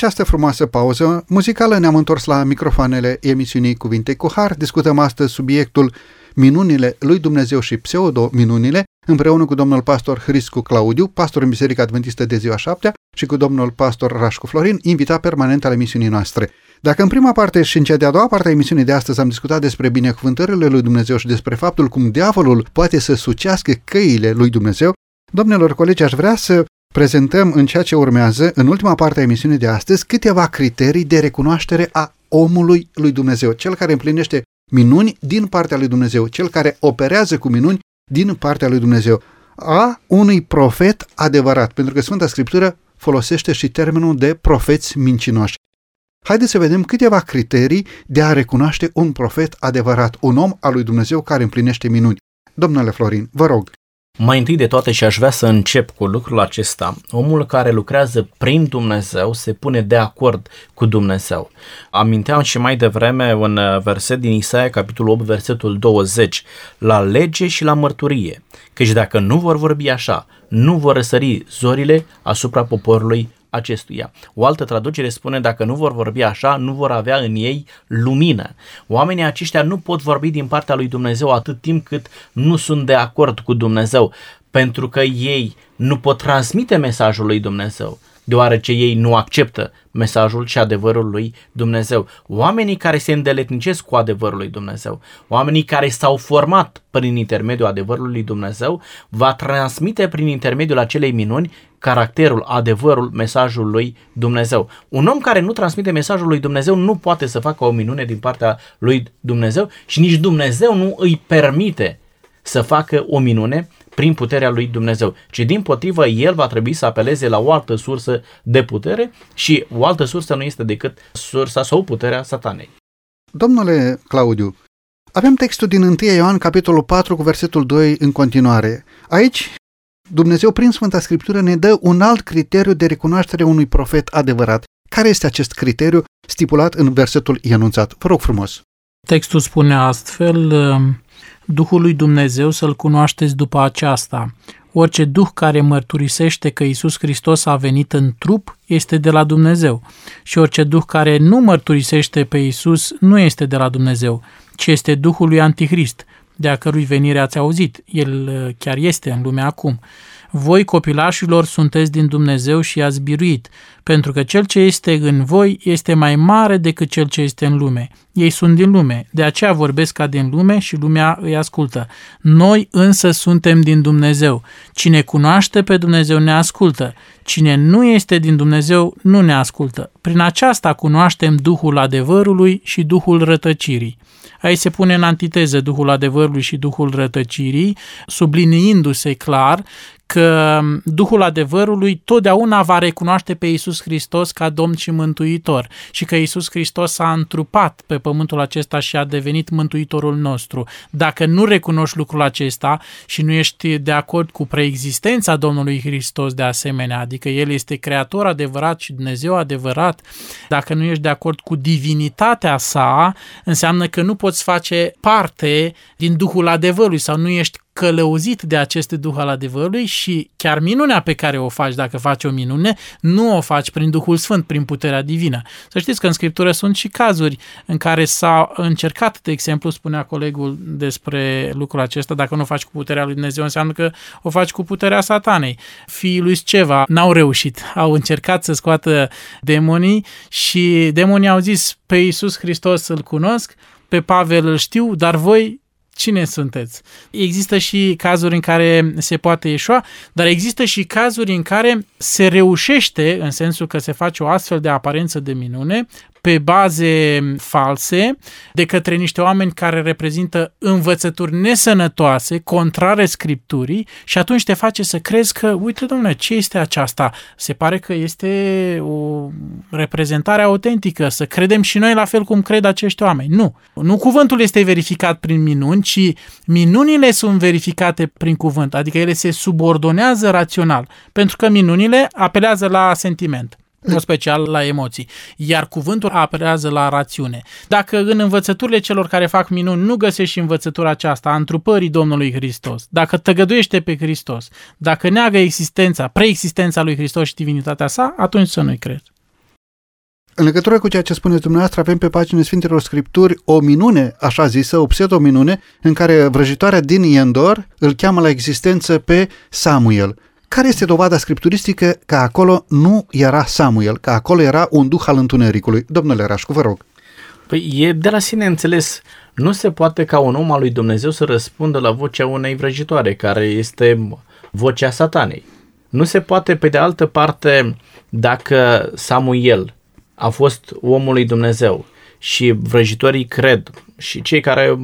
această frumoasă pauză muzicală ne-am întors la microfoanele emisiunii Cuvinte cu Har. Discutăm astăzi subiectul minunile lui Dumnezeu și pseudo-minunile împreună cu domnul pastor Hriscu Claudiu, pastor în Biserica Adventistă de ziua șaptea și cu domnul pastor Rașcu Florin, invitat permanent al emisiunii noastre. Dacă în prima parte și în cea de-a doua parte a emisiunii de astăzi am discutat despre binecuvântările lui Dumnezeu și despre faptul cum diavolul poate să sucească căile lui Dumnezeu, domnilor colegi, aș vrea să prezentăm în ceea ce urmează, în ultima parte a emisiunii de astăzi, câteva criterii de recunoaștere a omului lui Dumnezeu, cel care împlinește minuni din partea lui Dumnezeu, cel care operează cu minuni din partea lui Dumnezeu, a unui profet adevărat, pentru că Sfânta Scriptură folosește și termenul de profeți mincinoși. Haideți să vedem câteva criterii de a recunoaște un profet adevărat, un om al lui Dumnezeu care împlinește minuni. Domnule Florin, vă rog. Mai întâi de toate și aș vrea să încep cu lucrul acesta. Omul care lucrează prin Dumnezeu se pune de acord cu Dumnezeu. Aminteam și mai devreme un verset din Isaia, capitolul 8, versetul 20, la lege și la mărturie, căci dacă nu vor vorbi așa, nu vor răsări zorile asupra poporului acestuia. O altă traducere spune, dacă nu vor vorbi așa, nu vor avea în ei lumină. Oamenii aceștia nu pot vorbi din partea lui Dumnezeu atât timp cât nu sunt de acord cu Dumnezeu, pentru că ei nu pot transmite mesajul lui Dumnezeu deoarece ei nu acceptă mesajul și adevărul lui Dumnezeu. Oamenii care se îndeletnicesc cu adevărul lui Dumnezeu, oamenii care s-au format prin intermediul adevărului lui Dumnezeu, va transmite prin intermediul acelei minuni caracterul, adevărul, mesajul lui Dumnezeu. Un om care nu transmite mesajul lui Dumnezeu nu poate să facă o minune din partea lui Dumnezeu și nici Dumnezeu nu îi permite să facă o minune prin puterea lui Dumnezeu, ci din potrivă el va trebui să apeleze la o altă sursă de putere și o altă sursă nu este decât sursa sau puterea satanei. Domnule Claudiu, avem textul din 1 Ioan, capitolul 4, cu versetul 2 în continuare. Aici, Dumnezeu, prin Sfânta Scriptură, ne dă un alt criteriu de recunoaștere unui profet adevărat. Care este acest criteriu stipulat în versetul enunțat? Vă rog frumos. Textul spune astfel, Duhul lui Dumnezeu să-L cunoașteți după aceasta. Orice duh care mărturisește că Isus Hristos a venit în trup este de la Dumnezeu și orice duh care nu mărturisește pe Isus nu este de la Dumnezeu, ci este Duhul lui Antichrist, de a cărui venire ați auzit. El uh, chiar este în lumea acum. Voi, copilașilor, sunteți din Dumnezeu și i-ați biruit, pentru că cel ce este în voi este mai mare decât cel ce este în lume. Ei sunt din lume, de aceea vorbesc ca din lume și lumea îi ascultă. Noi însă suntem din Dumnezeu. Cine cunoaște pe Dumnezeu ne ascultă. Cine nu este din Dumnezeu nu ne ascultă. Prin aceasta cunoaștem Duhul adevărului și Duhul rătăcirii. Aici se pune în antiteză Duhul adevărului și Duhul rătăcirii, subliniindu-se clar că Duhul adevărului totdeauna va recunoaște pe Iisus Hristos ca Domn și Mântuitor și că Iisus Hristos s-a întrupat pe pământul acesta și a devenit Mântuitorul nostru. Dacă nu recunoști lucrul acesta și nu ești de acord cu preexistența Domnului Hristos de asemenea, adică El este Creator adevărat și Dumnezeu adevărat, dacă nu ești de acord cu divinitatea sa, înseamnă că nu poți face parte din Duhul adevărului sau nu ești călăuzit de acest Duh al adevărului și chiar minunea pe care o faci dacă faci o minune, nu o faci prin Duhul Sfânt, prin puterea divină. Să știți că în Scriptură sunt și cazuri în care s-a încercat, de exemplu, spunea colegul despre lucrul acesta, dacă nu o faci cu puterea lui Dumnezeu, înseamnă că o faci cu puterea satanei. Fiii lui Sceva n-au reușit, au încercat să scoată demonii și demonii au zis pe Iisus Hristos îl cunosc, pe Pavel îl știu, dar voi cine sunteți? Există și cazuri în care se poate ieșua, dar există și cazuri în care se reușește, în sensul că se face o astfel de aparență de minune, pe baze false de către niște oameni care reprezintă învățături nesănătoase, contrare scripturii și atunci te face să crezi că, uite domnule, ce este aceasta? Se pare că este o reprezentare autentică, să credem și noi la fel cum cred acești oameni. Nu. Nu cuvântul este verificat prin minuni, ci minunile sunt verificate prin cuvânt, adică ele se subordonează rațional, pentru că minunile apelează la sentiment în special la emoții. Iar cuvântul apelează la rațiune. Dacă în învățăturile celor care fac minuni nu găsești învățătura aceasta a întrupării Domnului Hristos, dacă tăgăduiește pe Hristos, dacă neagă existența, preexistența lui Hristos și divinitatea sa, atunci să nu-i crezi. În legătură cu ceea ce spuneți dumneavoastră, avem pe paginile Sfintelor Scripturi o minune, așa zisă, o pseudo-minune, în care vrăjitoarea din Iendor îl cheamă la existență pe Samuel. Care este dovada scripturistică că acolo nu era Samuel, că acolo era un duh al întunericului? Domnule Rașcu, vă rog. Păi e de la sine înțeles. Nu se poate ca un om al lui Dumnezeu să răspundă la vocea unei vrăjitoare, care este vocea satanei. Nu se poate, pe de altă parte, dacă Samuel a fost omul lui Dumnezeu și vrăjitorii cred și cei care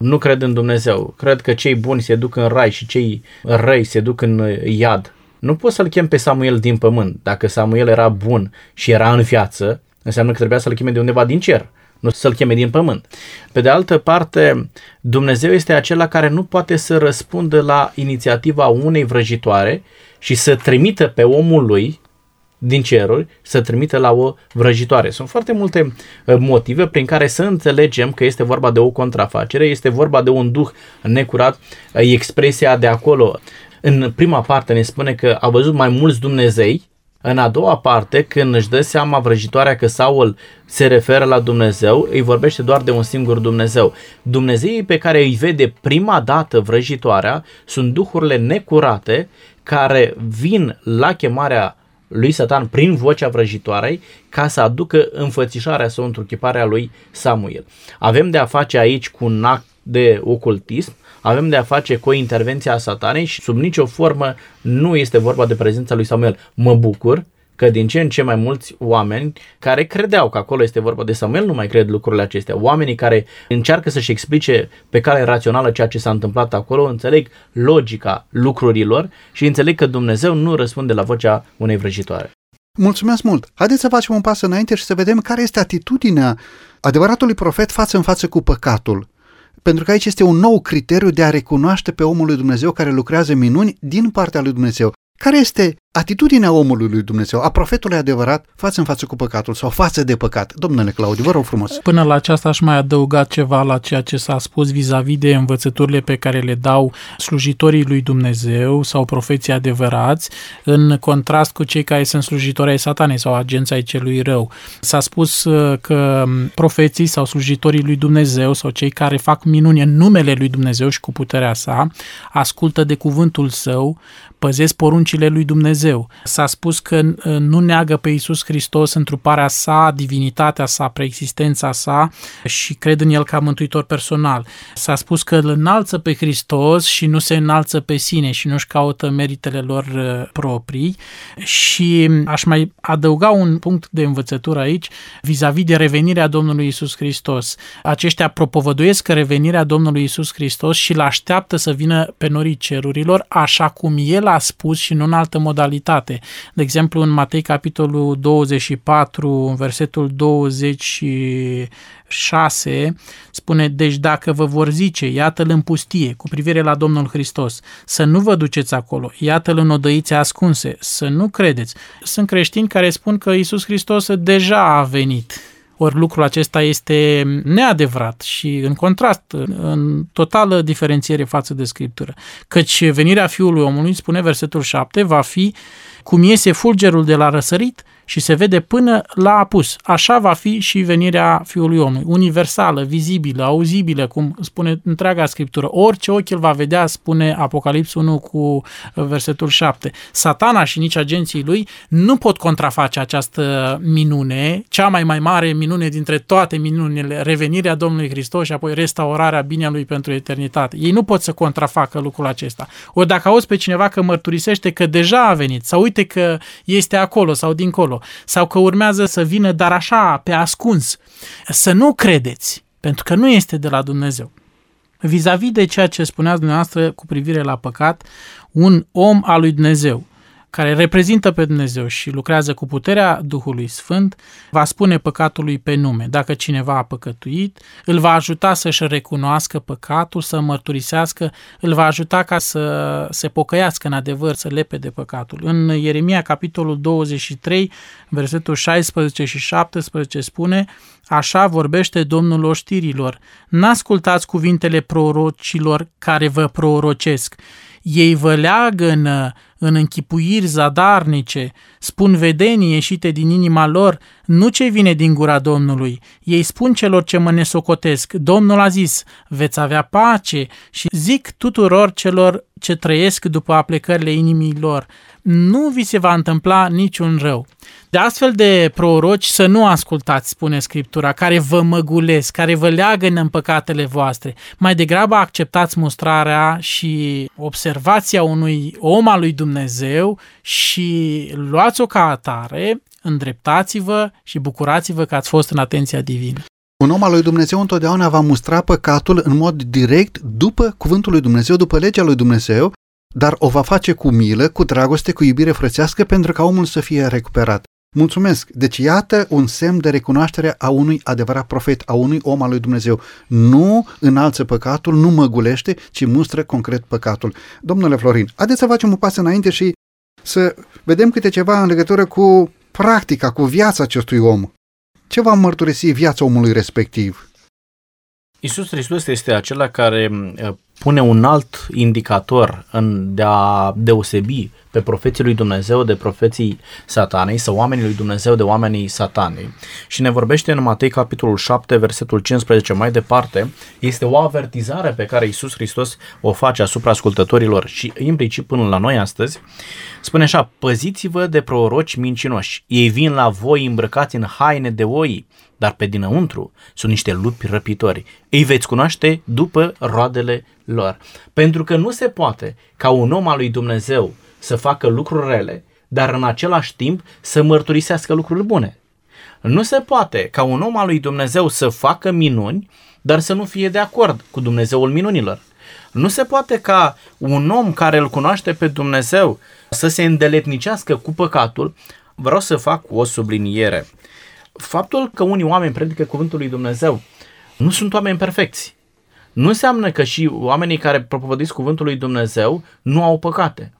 nu cred în Dumnezeu, cred că cei buni se duc în rai și cei răi se duc în iad. Nu poți să-l chem pe Samuel din pământ. Dacă Samuel era bun și era în viață, înseamnă că trebuia să-l cheme de undeva din cer, nu să-l cheme din pământ. Pe de altă parte, Dumnezeu este acela care nu poate să răspundă la inițiativa unei vrăjitoare și să trimită pe omul lui din ceruri să trimite la o vrăjitoare. Sunt foarte multe uh, motive prin care să înțelegem că este vorba de o contrafacere, este vorba de un duh necurat, uh, expresia de acolo. În prima parte ne spune că a văzut mai mulți Dumnezei, în a doua parte, când își dă seama vrăjitoarea că Saul se referă la Dumnezeu, îi vorbește doar de un singur Dumnezeu. Dumnezeii pe care îi vede prima dată vrăjitoarea sunt duhurile necurate care vin la chemarea lui Satan prin vocea vrăjitoarei ca să aducă înfățișarea sau întruchiparea lui Samuel. Avem de a face aici cu un act de ocultism, avem de a face cu o intervenție a satanei și sub nicio formă nu este vorba de prezența lui Samuel. Mă bucur că din ce în ce mai mulți oameni care credeau că acolo este vorba de Samuel nu mai cred lucrurile acestea. Oamenii care încearcă să-și explice pe cale rațională ceea ce s-a întâmplat acolo, înțeleg logica lucrurilor și înțeleg că Dumnezeu nu răspunde la vocea unei vrăjitoare. Mulțumesc mult! Haideți să facem un pas înainte și să vedem care este atitudinea adevăratului profet față în față cu păcatul. Pentru că aici este un nou criteriu de a recunoaște pe omul lui Dumnezeu care lucrează minuni din partea lui Dumnezeu. Care este atitudinea omului lui Dumnezeu, a profetului adevărat, față în față cu păcatul sau față de păcat? Domnule Claudiu, vă rog frumos. Până la aceasta aș mai adăuga ceva la ceea ce s-a spus vis-a-vis de învățăturile pe care le dau slujitorii lui Dumnezeu sau profeții adevărați, în contrast cu cei care sunt slujitori ai satanei sau agenții ai celui rău. S-a spus uh, că profeții sau slujitorii lui Dumnezeu sau cei care fac minuni în numele lui Dumnezeu și cu puterea sa, ascultă de cuvântul său, păzesc poruncile lui Dumnezeu. S-a spus că uh, nu neagă pe Iisus Hristos întruparea sa, divinitatea sa, preexistența sa și cred în el ca mântuitor personal. S-a spus că îl înalță pe Hristos și nu se înalță pe sine și nu-și caută meritele lor uh, proprii și aș mai adăuga un punct de învățătură aici vis-a-vis de revenirea Domnului Iisus Hristos. Aceștia propovăduiesc că revenirea Domnului Iisus Hristos și îl așteaptă să vină pe norii cerurilor așa cum el a spus și nu în altă modalitate. De exemplu, în Matei capitolul 24, versetul 26, spune, deci dacă vă vor zice, iată-l în pustie, cu privire la Domnul Hristos, să nu vă duceți acolo, iată-l în odăițe ascunse, să nu credeți. Sunt creștini care spun că Isus Hristos deja a venit ori lucrul acesta este neadevărat și în contrast, în totală diferențiere față de Scriptură. Căci venirea Fiului omului, spune versetul 7, va fi cum iese fulgerul de la răsărit și se vede până la apus. Așa va fi și venirea Fiului Omului, universală, vizibilă, auzibilă, cum spune întreaga Scriptură. Orice ochi îl va vedea, spune Apocalips 1 cu uh, versetul 7. Satana și nici agenții lui nu pot contraface această minune, cea mai mai mare minune dintre toate minunile, revenirea Domnului Hristos și apoi restaurarea binelui pentru eternitate. Ei nu pot să contrafacă lucrul acesta. Ori dacă auzi pe cineva că mărturisește că deja a venit, sau uite că este acolo sau dincolo, sau că urmează să vină, dar așa, pe ascuns, să nu credeți, pentru că nu este de la Dumnezeu. Vis-a-vis de ceea ce spuneați dumneavoastră cu privire la păcat, un om al lui Dumnezeu, care reprezintă pe Dumnezeu și lucrează cu puterea Duhului Sfânt, va spune păcatului pe nume. Dacă cineva a păcătuit, îl va ajuta să-și recunoască păcatul, să mărturisească, îl va ajuta ca să se pocăiască în adevăr, să lepe de păcatul. În Ieremia, capitolul 23, versetul 16 și 17 spune Așa vorbește Domnul oștirilor. N-ascultați cuvintele prorocilor care vă prorocesc ei vă leagănă în închipuiri zadarnice, spun vedenii ieșite din inima lor, nu ce vine din gura Domnului. Ei spun celor ce mă nesocotesc, Domnul a zis, veți avea pace și zic tuturor celor ce trăiesc după aplecările inimii lor, nu vi se va întâmpla niciun rău. De astfel de proroci să nu ascultați, spune Scriptura, care vă măgulesc, care vă leagă în păcatele voastre. Mai degrabă acceptați mustrarea și observația unui om al lui Dumnezeu și luați-o ca atare, îndreptați-vă și bucurați-vă că ați fost în atenția divină. Un om al lui Dumnezeu întotdeauna va mustra păcatul în mod direct după cuvântul lui Dumnezeu, după legea lui Dumnezeu, dar o va face cu milă, cu dragoste, cu iubire frățească pentru ca omul să fie recuperat. Mulțumesc! Deci iată un semn de recunoaștere a unui adevărat profet, a unui om al lui Dumnezeu. Nu înalță păcatul, nu măgulește, ci mustră concret păcatul. Domnule Florin, haideți să facem un pas înainte și să vedem câte ceva în legătură cu practica, cu viața acestui om. Ce va mărturisi viața omului respectiv? Iisus Hristos este acela care pune un alt indicator în de a deosebi pe profeții lui Dumnezeu de profeții satanei sau oamenii lui Dumnezeu de oamenii satanei. Și ne vorbește în Matei capitolul 7, versetul 15 mai departe, este o avertizare pe care Iisus Hristos o face asupra ascultătorilor și implicit până la noi astăzi. Spune așa, păziți-vă de proroci mincinoși. Ei vin la voi îmbrăcați în haine de oi, dar pe dinăuntru sunt niște lupi răpitori. Îi veți cunoaște după roadele lor. Pentru că nu se poate ca un om al lui Dumnezeu să facă lucruri rele, dar în același timp să mărturisească lucruri bune. Nu se poate ca un om al lui Dumnezeu să facă minuni, dar să nu fie de acord cu Dumnezeul minunilor. Nu se poate ca un om care îl cunoaște pe Dumnezeu să se îndeletnicească cu păcatul. Vreau să fac o subliniere. Faptul că unii oameni predică cuvântul lui Dumnezeu nu sunt oameni perfecți. Nu înseamnă că și oamenii care propovădiți cuvântul lui Dumnezeu nu au păcate.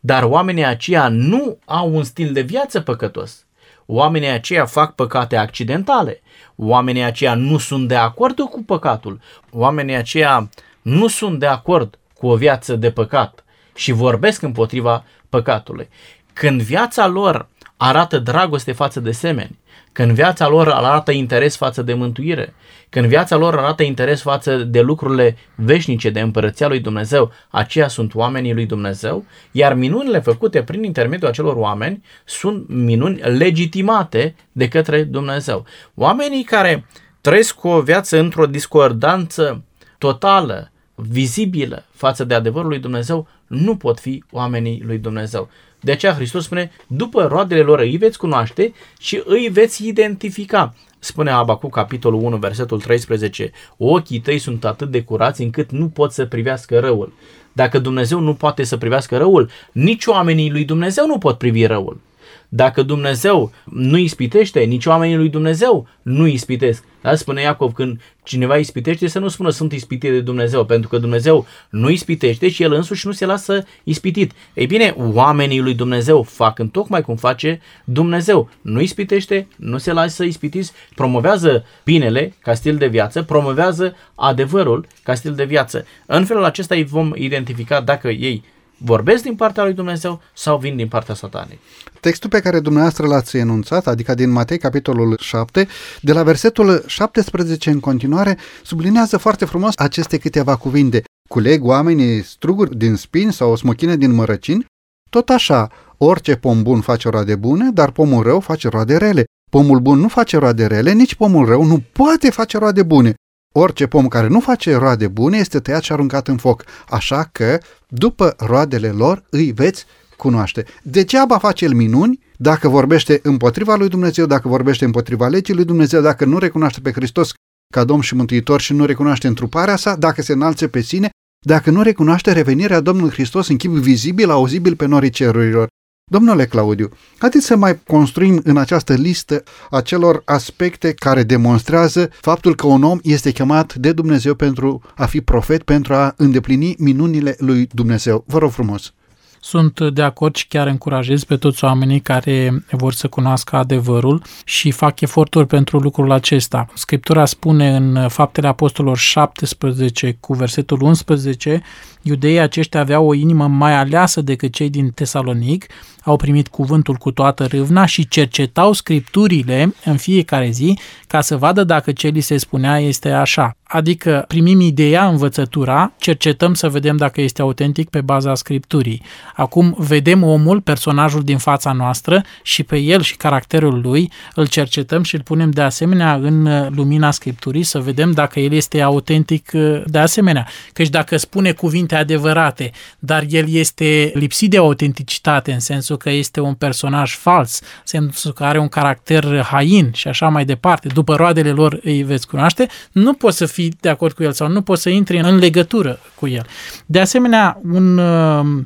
Dar oamenii aceia nu au un stil de viață păcătos. Oamenii aceia fac păcate accidentale. Oamenii aceia nu sunt de acord cu păcatul. Oamenii aceia nu sunt de acord cu o viață de păcat și vorbesc împotriva păcatului. Când viața lor arată dragoste față de semeni, când viața lor arată interes față de mântuire, când viața lor arată interes față de lucrurile veșnice de împărăția lui Dumnezeu, aceia sunt oamenii lui Dumnezeu, iar minunile făcute prin intermediul acelor oameni sunt minuni legitimate de către Dumnezeu. Oamenii care trăiesc o viață într-o discordanță totală, vizibilă față de adevărul lui Dumnezeu, nu pot fi oamenii lui Dumnezeu. De aceea Hristos spune, după roadele lor îi veți cunoaște și îi veți identifica. Spune Abacu, capitolul 1, versetul 13, ochii tăi sunt atât de curați încât nu pot să privească răul. Dacă Dumnezeu nu poate să privească răul, nici oamenii lui Dumnezeu nu pot privi răul. Dacă Dumnezeu nu ispitește, nici oamenii lui Dumnezeu nu ispitesc. Da? Spune Iacov, când cineva ispitește, să nu spună sunt ispitit de Dumnezeu, pentru că Dumnezeu nu ispitește și el însuși nu se lasă ispitit. Ei bine, oamenii lui Dumnezeu fac în tocmai cum face Dumnezeu. Nu ispitește, nu se lasă ispitiți, promovează binele ca stil de viață, promovează adevărul ca stil de viață. În felul acesta îi vom identifica dacă ei vorbesc din partea lui Dumnezeu sau vin din partea satanei. Textul pe care dumneavoastră l-ați enunțat, adică din Matei, capitolul 7, de la versetul 17 în continuare, sublinează foarte frumos aceste câteva cuvinte. Culeg oamenii struguri din spini sau o smochine din mărăcini? Tot așa, orice pom bun face roade bune, dar pomul rău face roade rele. Pomul bun nu face roade rele, nici pomul rău nu poate face roade bune. Orice pom care nu face roade bune este tăiat și aruncat în foc, așa că, după roadele lor, îi veți cunoaște. Degeaba face el minuni dacă vorbește împotriva lui Dumnezeu, dacă vorbește împotriva legii lui Dumnezeu, dacă nu recunoaște pe Hristos ca Domn și Mântuitor și nu recunoaște întruparea sa, dacă se înalțe pe sine, dacă nu recunoaște revenirea Domnului Hristos în chip vizibil, auzibil pe norii cerurilor. Domnule Claudiu, haideți să mai construim în această listă acelor aspecte care demonstrează faptul că un om este chemat de Dumnezeu pentru a fi profet, pentru a îndeplini minunile lui Dumnezeu. Vă rog frumos! Sunt de acord și chiar încurajez pe toți oamenii care vor să cunoască adevărul și fac eforturi pentru lucrul acesta. Scriptura spune în Faptele Apostolilor 17 cu versetul 11 Iudeii aceștia aveau o inimă mai aleasă decât cei din Tesalonic, au primit cuvântul cu toată râvna și cercetau scripturile în fiecare zi ca să vadă dacă ce li se spunea este așa. Adică primim ideea, învățătura, cercetăm să vedem dacă este autentic pe baza scripturii. Acum vedem omul, personajul din fața noastră și pe el și caracterul lui îl cercetăm și îl punem de asemenea în lumina scripturii să vedem dacă el este autentic de asemenea. Căci dacă spune cuvinte adevărate, dar el este lipsit de autenticitate în sensul că este un personaj fals, în sensul că are un caracter hain și așa mai departe, după roadele lor îi veți cunoaște, nu poți să fii de acord cu el sau nu poți să intri în legătură cu el. De asemenea, un uh,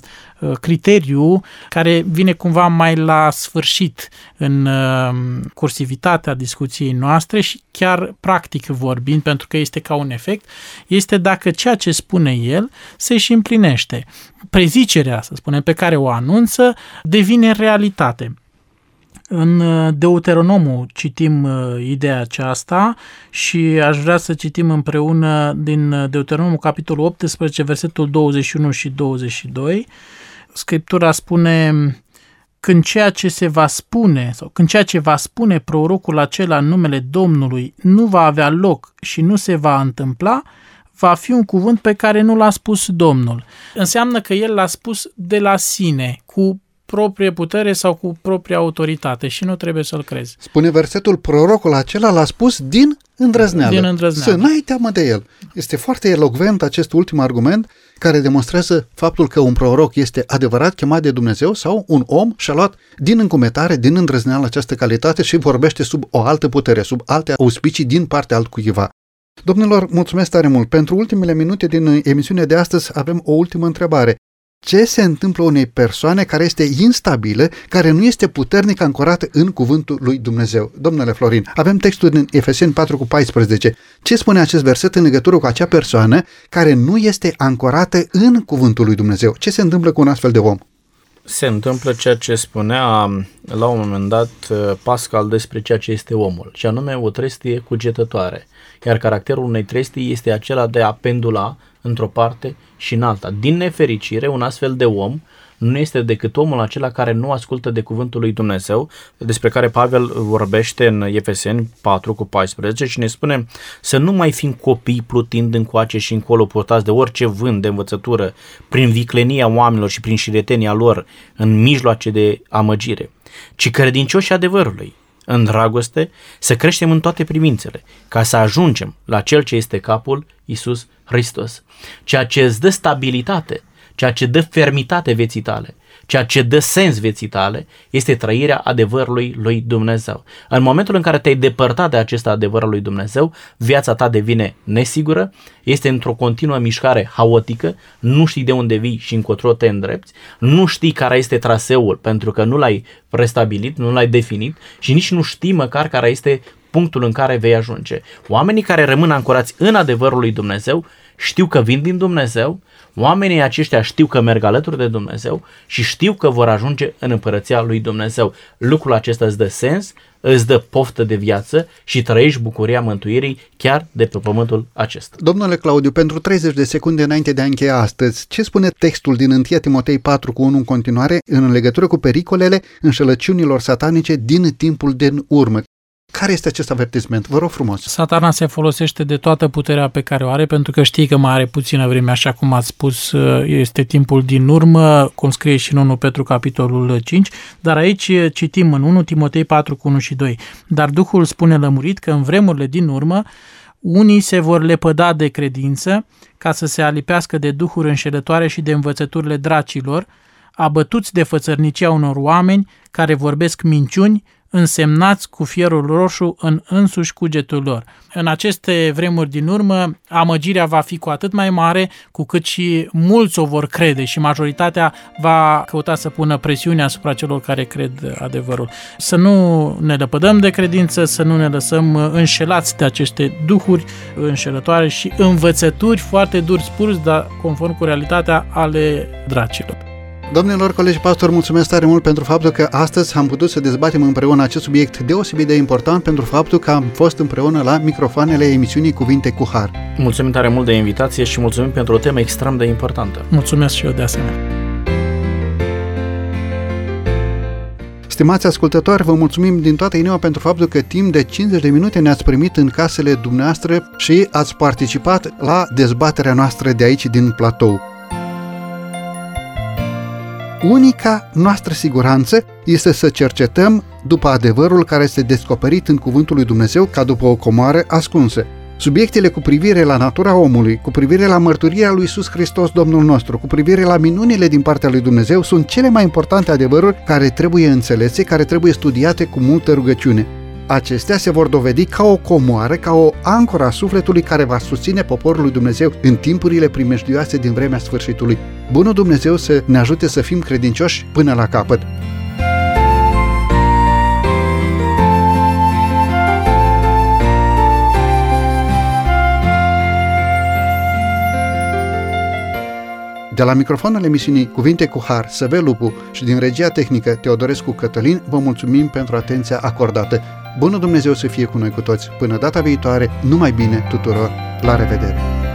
criteriu care vine cumva mai la sfârșit în uh, cursivitatea discuției noastre și chiar practic vorbind, pentru că este ca un efect, este dacă ceea ce spune el se și împlinește. Prezicerea, să spunem, pe care o anunță, devine realitate. În uh, Deuteronomul citim uh, ideea aceasta și aș vrea să citim împreună din uh, Deuteronomul capitolul 18, versetul 21 și 22. Scriptura spune când ceea ce se va spune sau când ceea ce va spune prorocul acela în numele Domnului nu va avea loc și nu se va întâmpla, va fi un cuvânt pe care nu l-a spus Domnul. Înseamnă că el l-a spus de la sine, cu proprie putere sau cu propria autoritate și nu trebuie să-l crezi. Spune versetul, prorocul acela l-a spus din îndrăzneală. Din îndrăzneală. Să n-ai teamă de el. Este foarte elocvent acest ultim argument care demonstrează faptul că un proroc este adevărat chemat de Dumnezeu sau un om și-a luat din încumetare, din îndrăzneală această calitate și vorbește sub o altă putere, sub alte auspicii din partea altcuiva. Domnilor, mulțumesc tare mult. Pentru ultimele minute din emisiunea de astăzi avem o ultimă întrebare ce se întâmplă unei persoane care este instabilă, care nu este puternic ancorată în cuvântul lui Dumnezeu. Domnule Florin, avem textul din Efeseni 4 cu 14. Ce spune acest verset în legătură cu acea persoană care nu este ancorată în cuvântul lui Dumnezeu? Ce se întâmplă cu un astfel de om? Se întâmplă ceea ce spunea la un moment dat Pascal despre ceea ce este omul, și anume o trestie cugetătoare, iar caracterul unei trestii este acela de a pendula într-o parte și în alta. Din nefericire, un astfel de om nu este decât omul acela care nu ascultă de cuvântul lui Dumnezeu, despre care Pavel vorbește în Efeseni 4 cu 14 și ne spune să nu mai fim copii plutind încoace și încolo purtați de orice vânt de învățătură, prin viclenia oamenilor și prin șiretenia lor în mijloace de amăgire, ci credincioși adevărului, în dragoste, să creștem în toate privințele, ca să ajungem la Cel ce este capul, Isus Hristos. Ceea ce îți dă stabilitate, ceea ce dă fermitate vieții tale, ceea ce dă sens vieții tale, este trăirea adevărului lui Dumnezeu. În momentul în care te-ai depărtat de acest adevăr al lui Dumnezeu, viața ta devine nesigură, este într-o continuă mișcare haotică, nu știi de unde vii și încotro te îndrepți, nu știi care este traseul pentru că nu l-ai restabilit, nu l-ai definit și nici nu știi măcar care este punctul în care vei ajunge. Oamenii care rămân ancorați în adevărul lui Dumnezeu știu că vin din Dumnezeu, Oamenii aceștia știu că merg alături de Dumnezeu și știu că vor ajunge în împărăția lui Dumnezeu. Lucrul acesta îți dă sens, îți dă poftă de viață și trăiești bucuria mântuirii chiar de pe pământul acesta. Domnule Claudiu, pentru 30 de secunde înainte de a încheia astăzi, ce spune textul din 1 Timotei 4 cu 1 în continuare în legătură cu pericolele înșelăciunilor satanice din timpul din urmă? Care este acest avertisment? Vă rog frumos. Satana se folosește de toată puterea pe care o are, pentru că știi că mai are puțină vreme, așa cum ați spus, este timpul din urmă, cum scrie și în 1 Petru capitolul 5, dar aici citim în 1 Timotei 4 cu 1 și 2. Dar Duhul spune lămurit că în vremurile din urmă unii se vor lepăda de credință ca să se alipească de duhuri înșelătoare și de învățăturile dracilor, abătuți de fățărnicia unor oameni care vorbesc minciuni, însemnați cu fierul roșu în însuși cugetul lor. În aceste vremuri din urmă, amăgirea va fi cu atât mai mare cu cât și mulți o vor crede și majoritatea va căuta să pună presiune asupra celor care cred adevărul. Să nu ne lepădăm de credință, să nu ne lăsăm înșelați de aceste duhuri înșelătoare și învățături foarte dur spurs, dar conform cu realitatea ale dracilor. Domnilor colegi pastori, mulțumesc tare mult pentru faptul că astăzi am putut să dezbatem împreună acest subiect deosebit de important pentru faptul că am fost împreună la microfoanele emisiunii Cuvinte cu Har. Mulțumim tare mult de invitație și mulțumim pentru o temă extrem de importantă. Mulțumesc și eu de asemenea. Stimați ascultători, vă mulțumim din toată inima pentru faptul că timp de 50 de minute ne-ați primit în casele dumneavoastră și ați participat la dezbaterea noastră de aici din platou. Unica noastră siguranță este să cercetăm după adevărul care este descoperit în Cuvântul lui Dumnezeu ca după o comoară ascunsă. Subiectele cu privire la natura omului, cu privire la mărturia lui Iisus Hristos Domnul nostru, cu privire la minunile din partea lui Dumnezeu sunt cele mai importante adevăruri care trebuie înțelese, care trebuie studiate cu multă rugăciune acestea se vor dovedi ca o comoară, ca o ancoră a sufletului care va susține poporul lui Dumnezeu în timpurile primejdioase din vremea sfârșitului. Bunul Dumnezeu să ne ajute să fim credincioși până la capăt. De la microfonul emisiunii Cuvinte cu Har, Săve Lupu și din regia tehnică Teodorescu Cătălin, vă mulțumim pentru atenția acordată. Bunul Dumnezeu să fie cu noi cu toți. Până data viitoare, numai bine tuturor. La revedere!